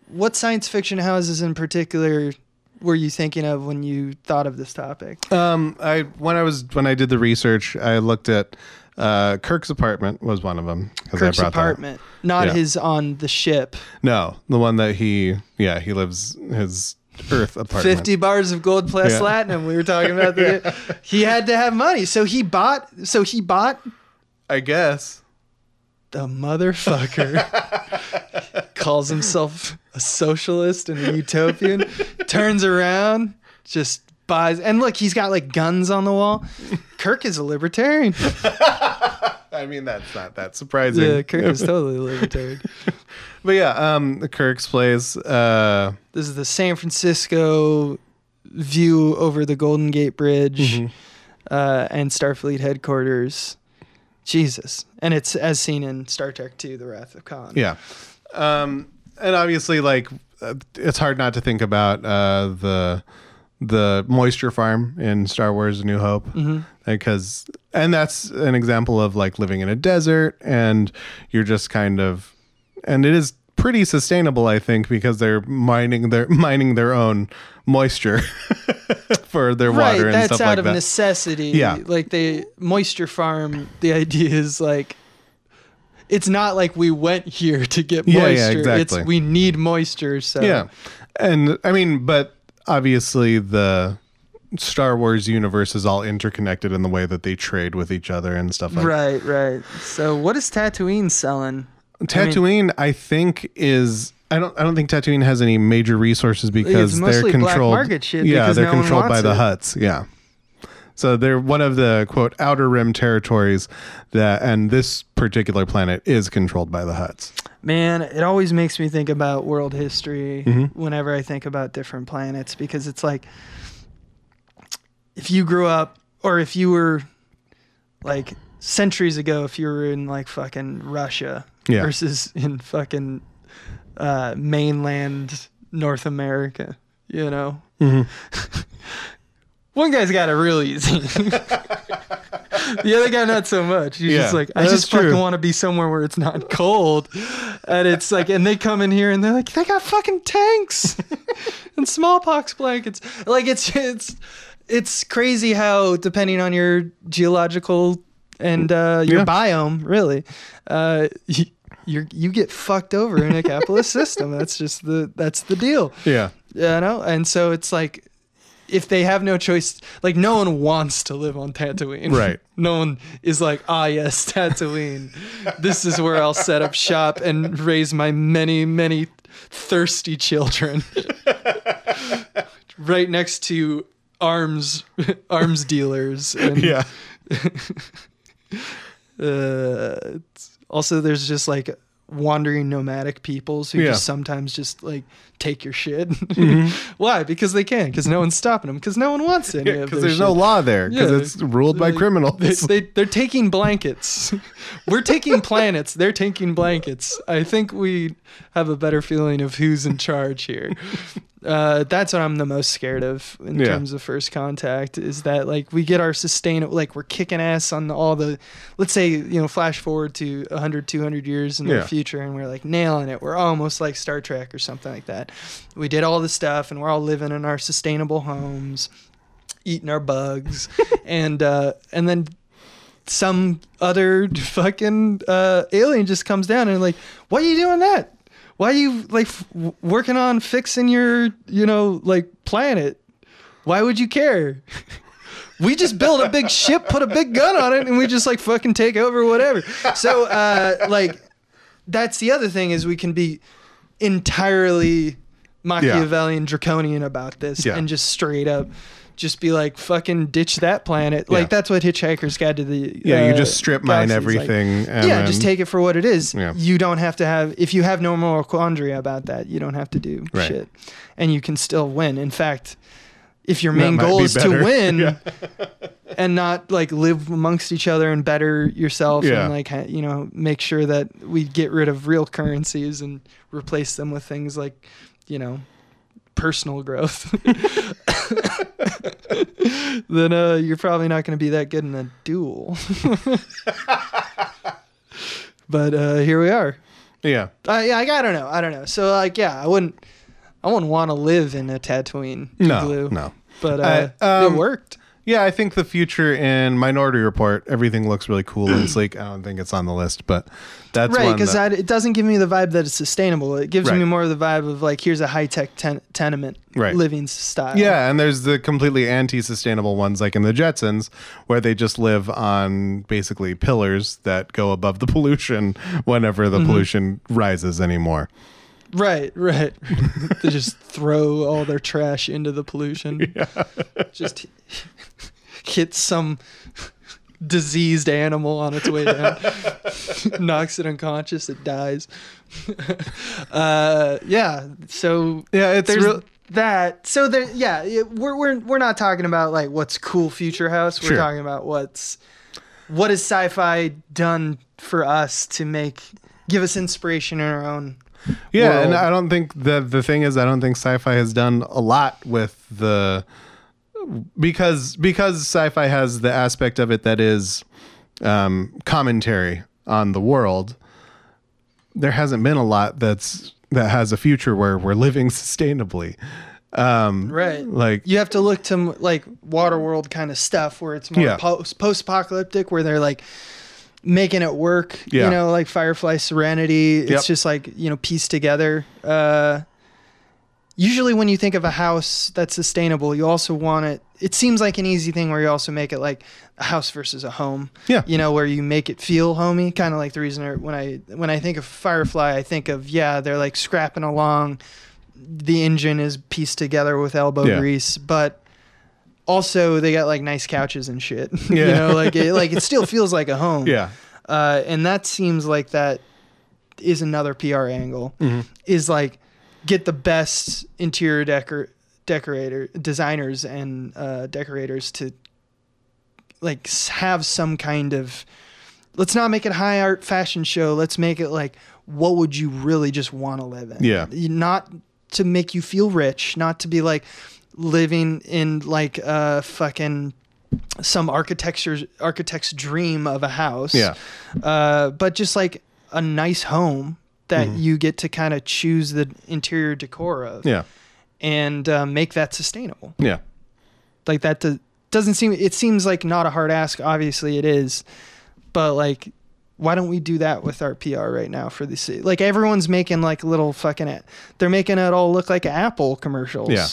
what science fiction houses in particular were you thinking of when you thought of this topic? Um, I when I was when I did the research, I looked at uh, Kirk's apartment was one of them. Kirk's brought that apartment, not Yeah. his on the ship. No, the one that he yeah he lives his Earth apartment. 50 bars of gold plus Yeah. platinum. We were talking about the he had to have money. So he bought so he bought I guess. the motherfucker calls himself a socialist and a utopian turns around just buys and look he's got like guns on the wall kirk is a libertarian I mean that's not that surprising. yeah kirk is totally libertarian But yeah, um, Kirk's plays. Uh, this is the san francisco view over the golden gate bridge Mm-hmm. uh, and starfleet headquarters jesus and it's as seen in star trek 2 the wrath of khan Yeah. Um, and obviously, like, uh, it's hard not to think about uh, the the moisture farm in Star Wars: A New Hope, mm-hmm. because and that's an example of like living in a desert, and you're just kind of, and it is pretty sustainable, I think, because they're mining their mining their own moisture for their right water and that's stuff out like of that. necessity Yeah. like the moisture farm the idea is like it's not like we went here to get Yeah, moisture yeah, exactly. it's we need moisture so Yeah. And I mean, but obviously the Star Wars universe is all interconnected in the way that they trade with each other and stuff like Right, right. So what is Tatooine selling? Tatooine, I, think, is I don't I don't think Tatooine has any major resources because they're controlled. market shit yeah, because they're no controlled by wants the. Hutts. Yeah. So they're one of the quote outer rim territories that, and this particular planet is controlled by the Hutts. Man, it always makes me think about world history Mhm. whenever I think about different planets because it's like if you grew up or if you were like centuries ago if you were in like fucking Russia Yeah. versus in fucking uh, mainland North America, you know. Mm-hmm. One guy's got it real easy. the other guy not so much. He's just like, I just fucking want to be somewhere where it's not cold. And it's like, and they come in here and they're like, they got fucking tanks and smallpox blankets. Like it's it's it's crazy how depending on your geological and uh, your Yeah. biome, really, uh, you, you're you get fucked over in a capitalist system. That's just the that's the deal. Yeah. You know, and so it's like if they have no choice, like no one wants to live on Tatooine. Right. No one is like, ah, yes, Tatooine. this is where I'll set up shop and raise my many, many thirsty children. right next to arms, arms dealers. And, Yeah. uh, also, there's just like wandering nomadic peoples who Yeah. just sometimes just like take your shit. Mm-hmm. Why? Because they can. Because no one's stopping them. Because no one wants any of Because there's no law there. Because Yeah. it's ruled by criminals. They, they, they're taking blankets. We're taking planets. They're taking blankets. I think we have a better feeling of who's in charge here. Uh, that's what I'm the most scared of in Yeah. terms of first contact is that like we get our sustainable like we're kicking ass on all the let's say you know flash forward to 100 200 years in Yeah. the future and we're like nailing it we're almost like Star Trek or something like that we did all the stuff and we're all living in our sustainable homes eating our bugs and uh and then some other fucking uh alien just comes down and like why are you doing that why are you like working on fixing your you know like planet? Why would you care? We just build a big ship put a big gun on it and we just like fucking take over whatever. So uh like that's the other thing is we can be entirely Machiavellian draconian about this Yeah. and just straight up just be like fucking ditch that planet like that's what hitchhiker's guide to the yeah, you uh, just strip mine like. everything. and yeah then- just take it for what it is Yeah. you don't have to have if you have no moral quandary about that you don't have to do Right. shit and you can still win in fact if your main goal be is better. to win Yeah. and not like live amongst each other and better yourself Yeah. and like you know make sure that we get rid of real currencies and replace them with things like you know personal growth then uh, you're probably not going to be that good in a duel. But uh, here we are. Yeah. I, yeah, like, I don't know. I don't know. So like yeah i wouldn't i wouldn't want to live in a tatooine No, glue, no. but uh, I- um, it worked Yeah, I think the future in Minority Report, everything looks really cool and sleek. I don't think it's on the list, but that's right because that- it doesn't give me the vibe that it's sustainable it gives Right. me more of the vibe of like here's a high-tech ten- tenement Right. living style Yeah, and there's the completely anti-sustainable ones like in the Jetsons where they just live on basically pillars that go above the pollution whenever Mm-hmm. the pollution rises anymore. Right right. They just throw all their trash into the pollution. Just hit some diseased animal on its way down. Knocks it unconscious it dies. Uh yeah so Yeah, it's real that. So there yeah it- we're, we're we're not talking about like what's cool future house. We're Sure. talking about what's what has sci-fi done for us to make give us inspiration in our own Yeah, and. I don't think the the thing is I don't think sci-fi has done a lot with the because because sci-fi has the aspect of it that is um, commentary on the world. There hasn't been a lot that's that has a future where we're living sustainably. Um, right like you have to look to like Waterworld kind of stuff where it's more Yeah. post post apocalyptic where they're like making it work. Yeah. You know, like Firefly Serenity. It's Yep. just like you know pieced together. Uh, usually when you think of a house that's sustainable, you also want it. It seems like an easy thing where you also make it like a house versus a home. Yeah. You know, where you make it feel homey, kind of like the reason when I when I think of Firefly, I think of yeah, they're like scrapping along. The engine is pieced together with elbow Yeah. grease, but also they got like nice couches and shit. Yeah. you know, like it, like it still feels like a home. Yeah. Uh, and that seems like that is another PR angle. Is like get the best interior decor decorator designers and uh, decorators to like have some kind of let's not make it high art fashion show let's make it like what would you really just want to live in Yeah. not to make you feel rich not to be like living in like a fucking some architecture's architect's dream of a house Yeah. uh, but just like a nice home that Mm-hmm. you get to kind of choose the interior decor of Yeah. and uh, make that sustainable Yeah. like that do- doesn't seem it seems like not a hard ask obviously it is but like why don't we do that with our pr right now for the city like everyone's making like little fucking it. they're making it all look like apple commercials Yeah.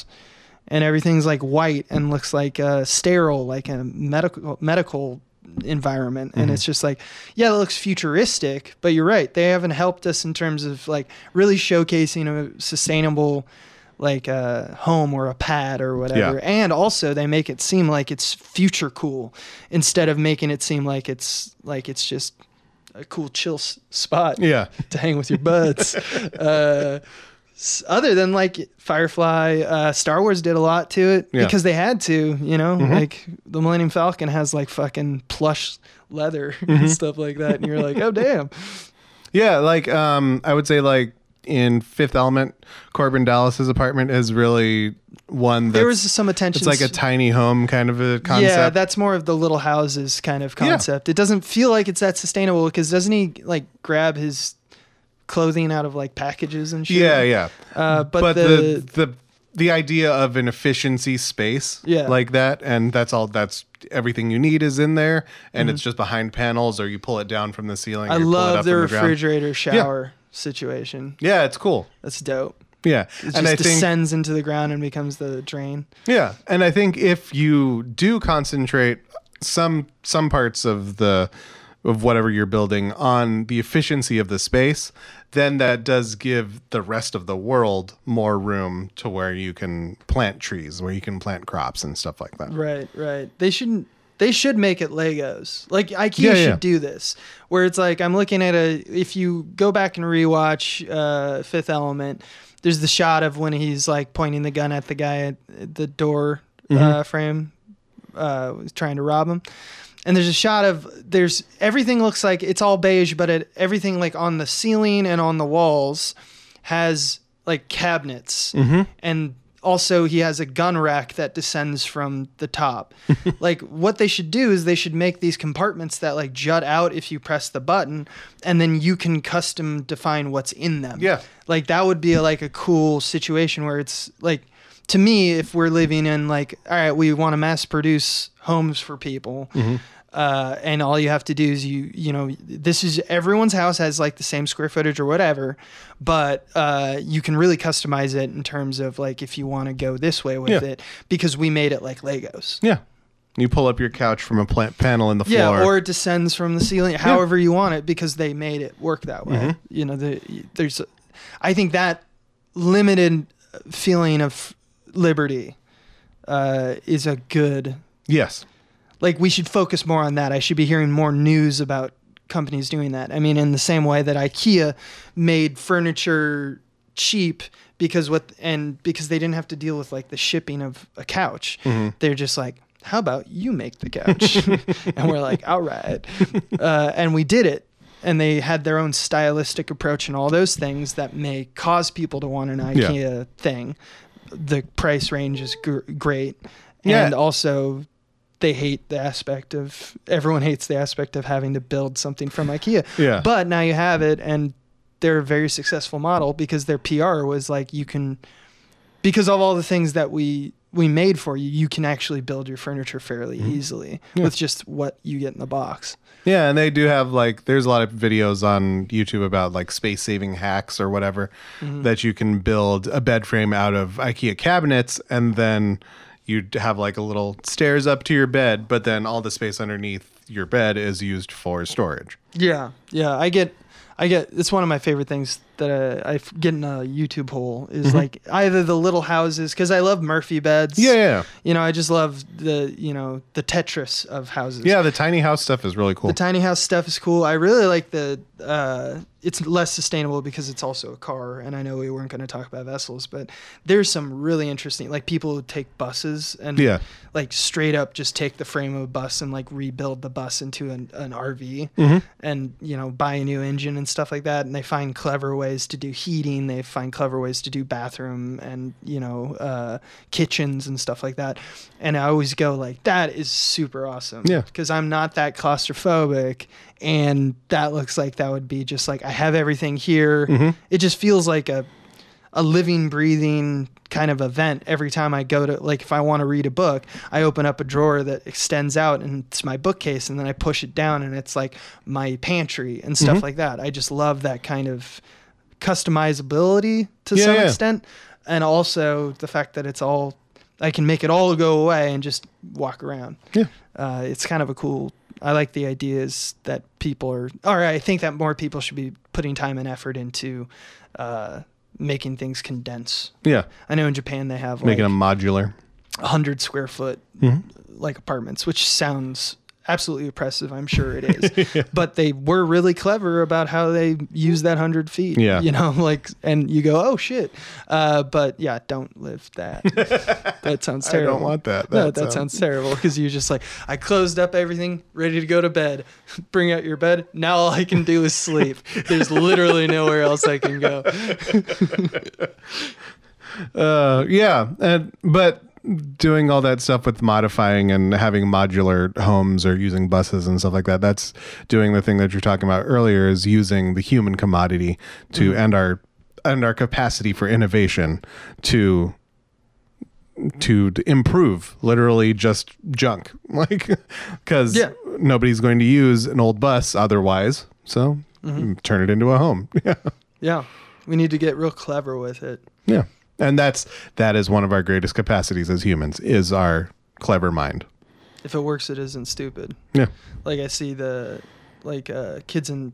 And everything's like white and looks like uh, sterile like a medical medical environment and it's just like yeah it looks futuristic but you're right they haven't helped us in terms of like really showcasing a sustainable like a home or a pad or whatever Yeah. and also they make it seem like it's future cool instead of making it seem like it's like it's just a cool chill s- spot Yeah. to hang with your buds. uh, other than like Firefly, uh, Star Wars did a lot to it Yeah. because they had to, you know, Mhm. like the Millennium Falcon has like fucking plush leather Mm-hmm. and stuff like that. And you're like, oh, damn. Yeah, like um, I would say like in Fifth Element, Korben Dallas's apartment is really one that's there was some attention. it's like a tiny home kind of a concept. Yeah, that's more of the little houses kind of Yeah. concept. It doesn't feel like it's that sustainable because doesn't he like grab his clothing out of like packages and shit? yeah, yeah. Uh, but, But, the, the, the the idea of an efficiency space Yeah. like that and that's all that's everything you need is in there and Mm-hmm. it's just behind panels or you pull it down from the ceiling I or you pull it love the from the refrigerator shower situation. Yeah, it's cool. That's dope. Yeah. It and just I think descends into the ground and becomes the drain. Yeah, and I think if you do concentrate some some parts of the of whatever you're building on the efficiency of the space, then that does give the rest of the world more room to where you can plant trees, where you can plant crops and stuff like that. Right, right. They shouldn't. They should make it Legos. Like IKEA Yeah, should yeah. do this, where it's like I'm looking at a. If you go back and rewatch uh, Fifth Element, there's the shot of when he's like pointing the gun at the guy at the door Mm-hmm. uh, frame, uh, trying to rob him. And there's a shot of there's everything looks like it's all beige, but it, everything like on the ceiling and on the walls has like cabinets, Mm-hmm. and also he has a gun rack that descends from the top. like what they should do is they should make these compartments that like jut out if you press the button, and then you can custom define what's in them. Yeah. like that would be a, like a cool situation where it's like to me if we're living in like all right we want to mass produce homes for people uh, and all you have to do is you you know this is everyone's house has like the same square footage or whatever but uh, you can really customize it in terms of like if you want to go this way with Yeah. it because we made it like legos Yeah. You pull up your couch from a plant panel in the yeah floor. or it descends from the ceiling however you want it because they made it work that way Mm-hmm. you know the, there's i think that limited feeling of liberty uh, is a good yes. like we should focus more on that. I should be hearing more news about companies doing that. I mean, in the same way that IKEA made furniture cheap because what and because they didn't have to deal with like the shipping of a couch. They're just like, how about you make the couch? and we're like, all right. Uh, and we did it. And they had their own stylistic approach and all those things that may cause people to want an Yeah. IKEA thing. The price range is gr- great. Yeah. And also, they hate the aspect of everyone hates the aspect of having to build something from IKEA. Yeah. But now you have it, and they're a very successful model because their PR was like you can, because of all the things that we we made for you, you can actually build your furniture fairly mm-hmm. easily with just what you get in the box. Yeah, and they do have like there's a lot of videos on YouTube about like space saving hacks or whatever mm-hmm. that you can build a bed frame out of IKEA cabinets and then you have like a little stairs up to your bed, but then all the space underneath your bed is used for storage. Yeah, yeah. I get, I get. It's one of my favorite things that I, I get in a YouTube hole is like either the little houses because I love Murphy beds. Yeah, yeah. You know, I just love the you know the Tetris of houses. Yeah, the tiny house stuff is really cool. The tiny house stuff is cool. I really like the. Uh, it's less sustainable because it's also a car, and I know we weren't going to talk about vessels, but there's some really interesting, like people who take buses and Yeah. like straight up just take the frame of a bus and like rebuild the bus into an, an RV, Mm-hmm. and you know buy a new engine and stuff like that. And they find clever ways to do heating. They find clever ways to do bathroom and you know uh, kitchens and stuff like that. And I always go like, that is super awesome. Yeah. Because I'm not that claustrophobic, and that looks like that would be just like I have everything here. Mm-hmm. It just feels like a a living, breathing kind of event every time I go to like if I want to read a book, I open up a drawer that extends out and it's my bookcase and then I push it down and it's like my pantry and stuff Mhm. like that. I just love that kind of customizability to Yeah, some yeah. extent and also the fact that it's all I can make it all go away and just walk around. Yeah. Uh, it's kind of a cool I like the ideas that people are or I think that more people should be putting time and effort into uh, making things condense. Yeah, I know in Japan they have like making them modular. 100 square foot Mhm. like apartments, which sounds absolutely oppressive. I'm sure it is. But they were really clever about how they use that 100 feet. Yeah. You know, like, and you go, oh shit. Uh, but yeah, don't live that. that sounds terrible. I don't want that. no, That that sounds- sounds terrible because you're just like, I closed up everything, ready to go to bed. Bring out your bed. Now all I can do is sleep. There's literally nowhere else I can go. Uh, yeah, and but doing all that stuff with modifying and having modular homes or using buses and stuff like that that's doing the thing that you're talking about earlier is using the human commodity to mm-hmm. and our and our capacity for innovation to to d- improve literally just junk like because Yeah. nobody's going to use an old bus otherwise so mm-hmm. turn it into a home yeah Yeah. We need to get real clever with it. yeah. And that's that is one of our greatest capacities as humans is our clever mind. If it works, it isn't stupid. Yeah. Like I see the like uh, kids in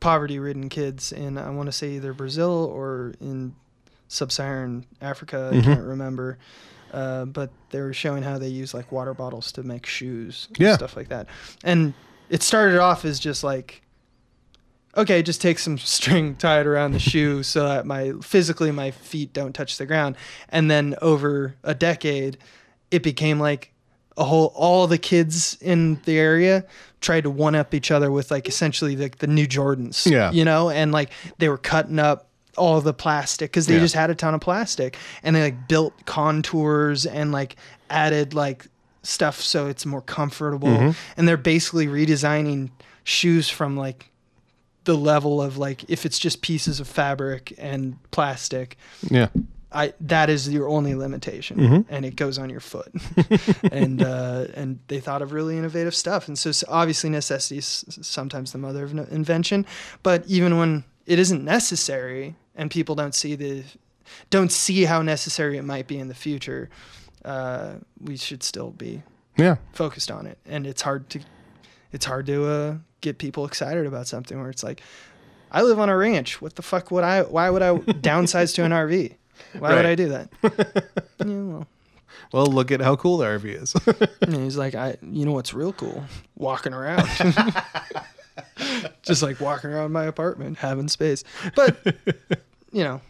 poverty-ridden kids in I want to say either Brazil or in sub-Saharan Africa. I Mhm. can't remember. Uh, but they were showing how they use like water bottles to make shoes, and Yeah. stuff like that. And it started off as just like, okay, just take some string, tie it around the shoe so that my physically my feet don't touch the ground. And then over a decade, it became like a whole all the kids in the area tried to one up each other with like essentially like the new Jordans. Yeah. You know, and like they were cutting up all the plastic because they Yeah. just had a ton of plastic and they like built contours and like added like stuff so it's more comfortable Mhm. and they're basically redesigning shoes from like the level of like if it's just pieces of fabric and plastic Yeah. I that is your only limitation, Mhm. and it goes on your foot. and uh, and they thought of really innovative stuff, and so s- obviously necessity is sometimes the mother of no- invention. But even when it isn't necessary, and people don't see the don't see how necessary it might be in the future, uh, we should still be Yeah. focused on it. And it's hard to it's hard to uh, get people excited about something where it's like, I live on a ranch. What the fuck would I? Why would I downsize to an RV? Why would I do that? yeah, well, Well, look at how cool the RV is. and he's like, I. You know what's real cool? Walking around. Just like walking around my apartment, having space. But you know,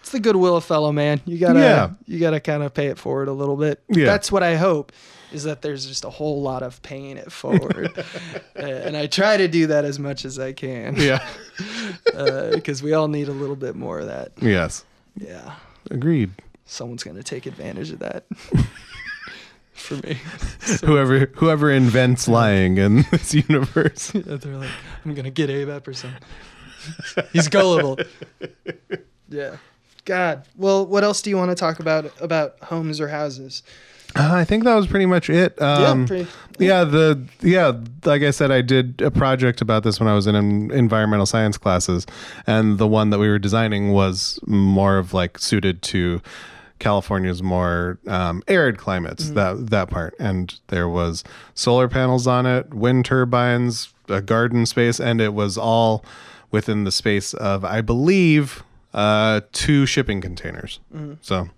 it's the goodwill of fellow man. You gotta, Yeah. you gotta kind of pay it forward a little bit. Yeah. That's what I hope. Is that there's just a whole lot of paying it forward, Uh, and I try to do that as much as I can. yeah. because we all need a little bit more of that. Yes. Yeah, Agreed. someone's gonna take advantage of that. For me, Whoever whoever invents lying in this universe. Yeah, they're like, I'm gonna get Abe Epperson. He's gullible. Yeah, God. Well, what else do you want to talk about about homes or houses? Uh, I think that was pretty much it. Um, yeah, pretty, yeah, the yeah, like I said, I did a project about this when I was in environmental science classes, and the one that we were designing was more of like suited to California's more um, arid climates. That that part, and there was solar panels on it, wind turbines, a garden space, and it was all within the space of, I believe, uh, two shipping containers. So.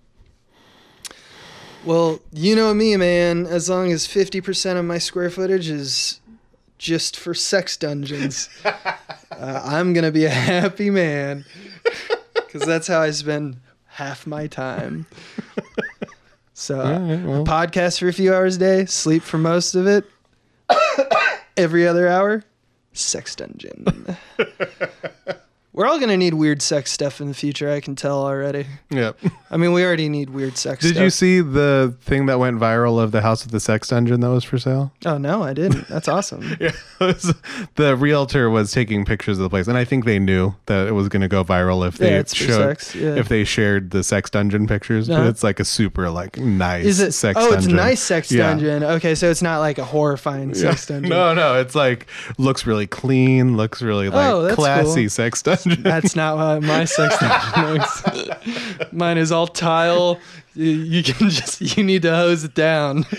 Well, you know me, man. As long as 50% of my square footage is just for sex dungeons, uh, I'm going to be a happy man. Because that's how I spend half my time. So, right, well. podcast for a few hours a day, sleep for most of it. Every other hour, sex dungeon. We're all going to need weird sex stuff in the future, I can tell already. Yep. I mean, we already need weird sex stuff. Did stuff. you see the thing that went viral of the house with the sex dungeon that was for sale? Oh, no, I didn't. That's awesome. Yeah, the realtor was taking pictures of the place, and I think they knew that it was going to go viral if they Yeah, showed yeah. if they shared the sex dungeon pictures. But Uh-huh. it's like a super like nice Is it? sex oh, dungeon. it's a nice sex Yeah. dungeon. Okay, so it's not like a horrifying sex dungeon. No, no, it's like looks really clean, looks really like Oh, classy cool. sex dungeon. That's not how my sex dungeon looks. Mine is all tile. You, you can just you need to hose it down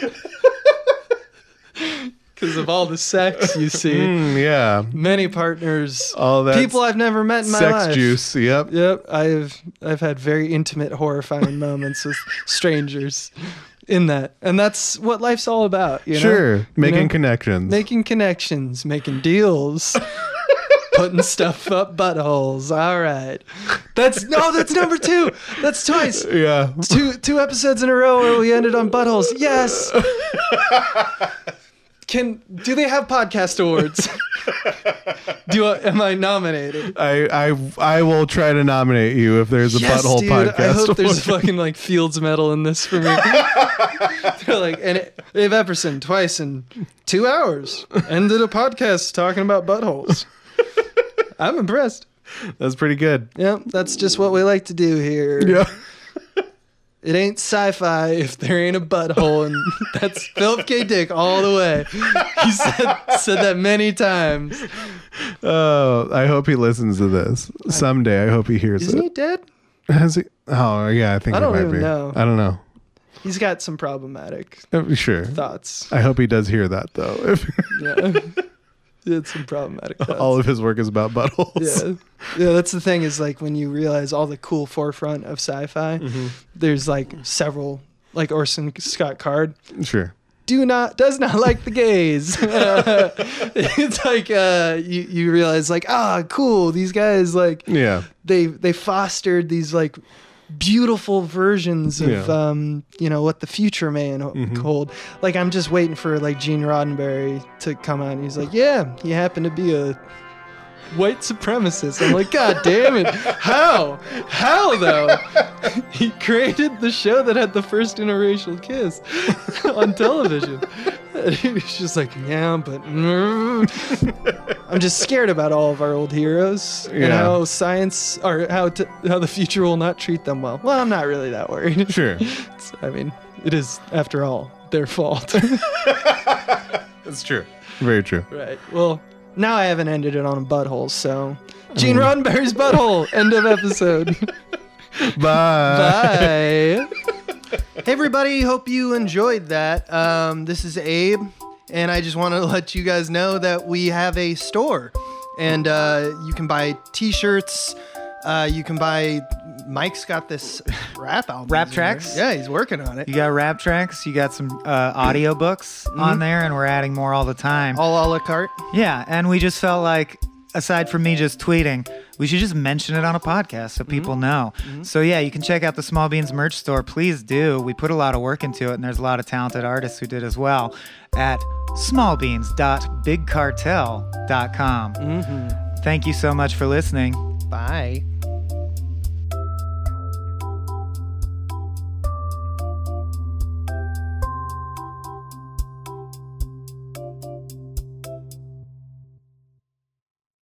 because of all the sex you see. Mm, yeah, Many partners, all that people I've never met in my life. sex life. juice. Yep. Yep, I've I've had very intimate, horrifying moments with strangers in that, and that's what life's all about. You know? Sure, making know? connections. making connections, making deals, putting stuff up buttholes. All right, that's no, that's number two. That's twice. yeah, Two two episodes in a row where we ended on buttholes. Yes. Can do they have podcast awards? do I, am I nominated? I, I I will try to nominate you if there's a yes, butthole dude. podcast. I hope there's fucking like Fields medal in this for me. They're like, and it, Dave Epperson twice in two hours ended a podcast talking about buttholes. I'm impressed. That's pretty good. Yep, that's just what we like to do here. Yeah. It ain't sci-fi if there ain't a butthole, and that's Philip K. Dick all the way. He said said that many times. Oh, I hope he listens to this someday. I hope he hears Isn't it. he dead? Has he? Oh, yeah. I think I he don't might even be. know. I don't know. He's got some problematic Uh, Sure. thoughts. I hope he does hear that though. If Yeah, had some problematic thoughts. all of his work is about buttholes. yeah yeah that's the thing is like when you realize all the cool forefront of sci-fi Mm-hmm. there's like several like orson scott card Sure. do not does not like the gays it's like uh you, you realize like ah cool these guys like Yeah. they they fostered these like beautiful versions of Yeah. um you know what the future may Mhm. hold like i'm just waiting for like gene roddenberry to come out and he's like yeah he happened to be a white supremacist i'm like god damn it. How? How though? He created the show that had the first interracial kiss on television. And he was just like yeah but mm. i'm just scared about all of our old heroes and Yeah. how science or how to, how the future will not treat them well. Well i'm not really that worried. Sure. It's- i mean it is after all their fault. That's true. Very true. right. Well now i haven't ended it on a butthole so gene roddenberry's butthole end of episode Bye. Bye. hey, everybody. Hope you enjoyed that. Um, this is Abe, and I just want to let you guys know that we have a store, and uh, you can buy T-shirts. Uh, you can buy. Mike's got this rap album. Rap tracks? working- Yeah, he's working on it. You got rap tracks, you got some uh, audio books on mm-hmm. there, and we're adding more all the time. All a la carte. Yeah, and we just felt like, aside from me just tweeting, we should just mention it on a podcast so people mm-hmm. know. Mm-hmm. So yeah, you can check out the Small Beans merch store. Please do. We put a lot of work into it, and there's a lot of talented artists who did as well at smallbeans.bigcartel.com. Thank you so much for listening. Bye.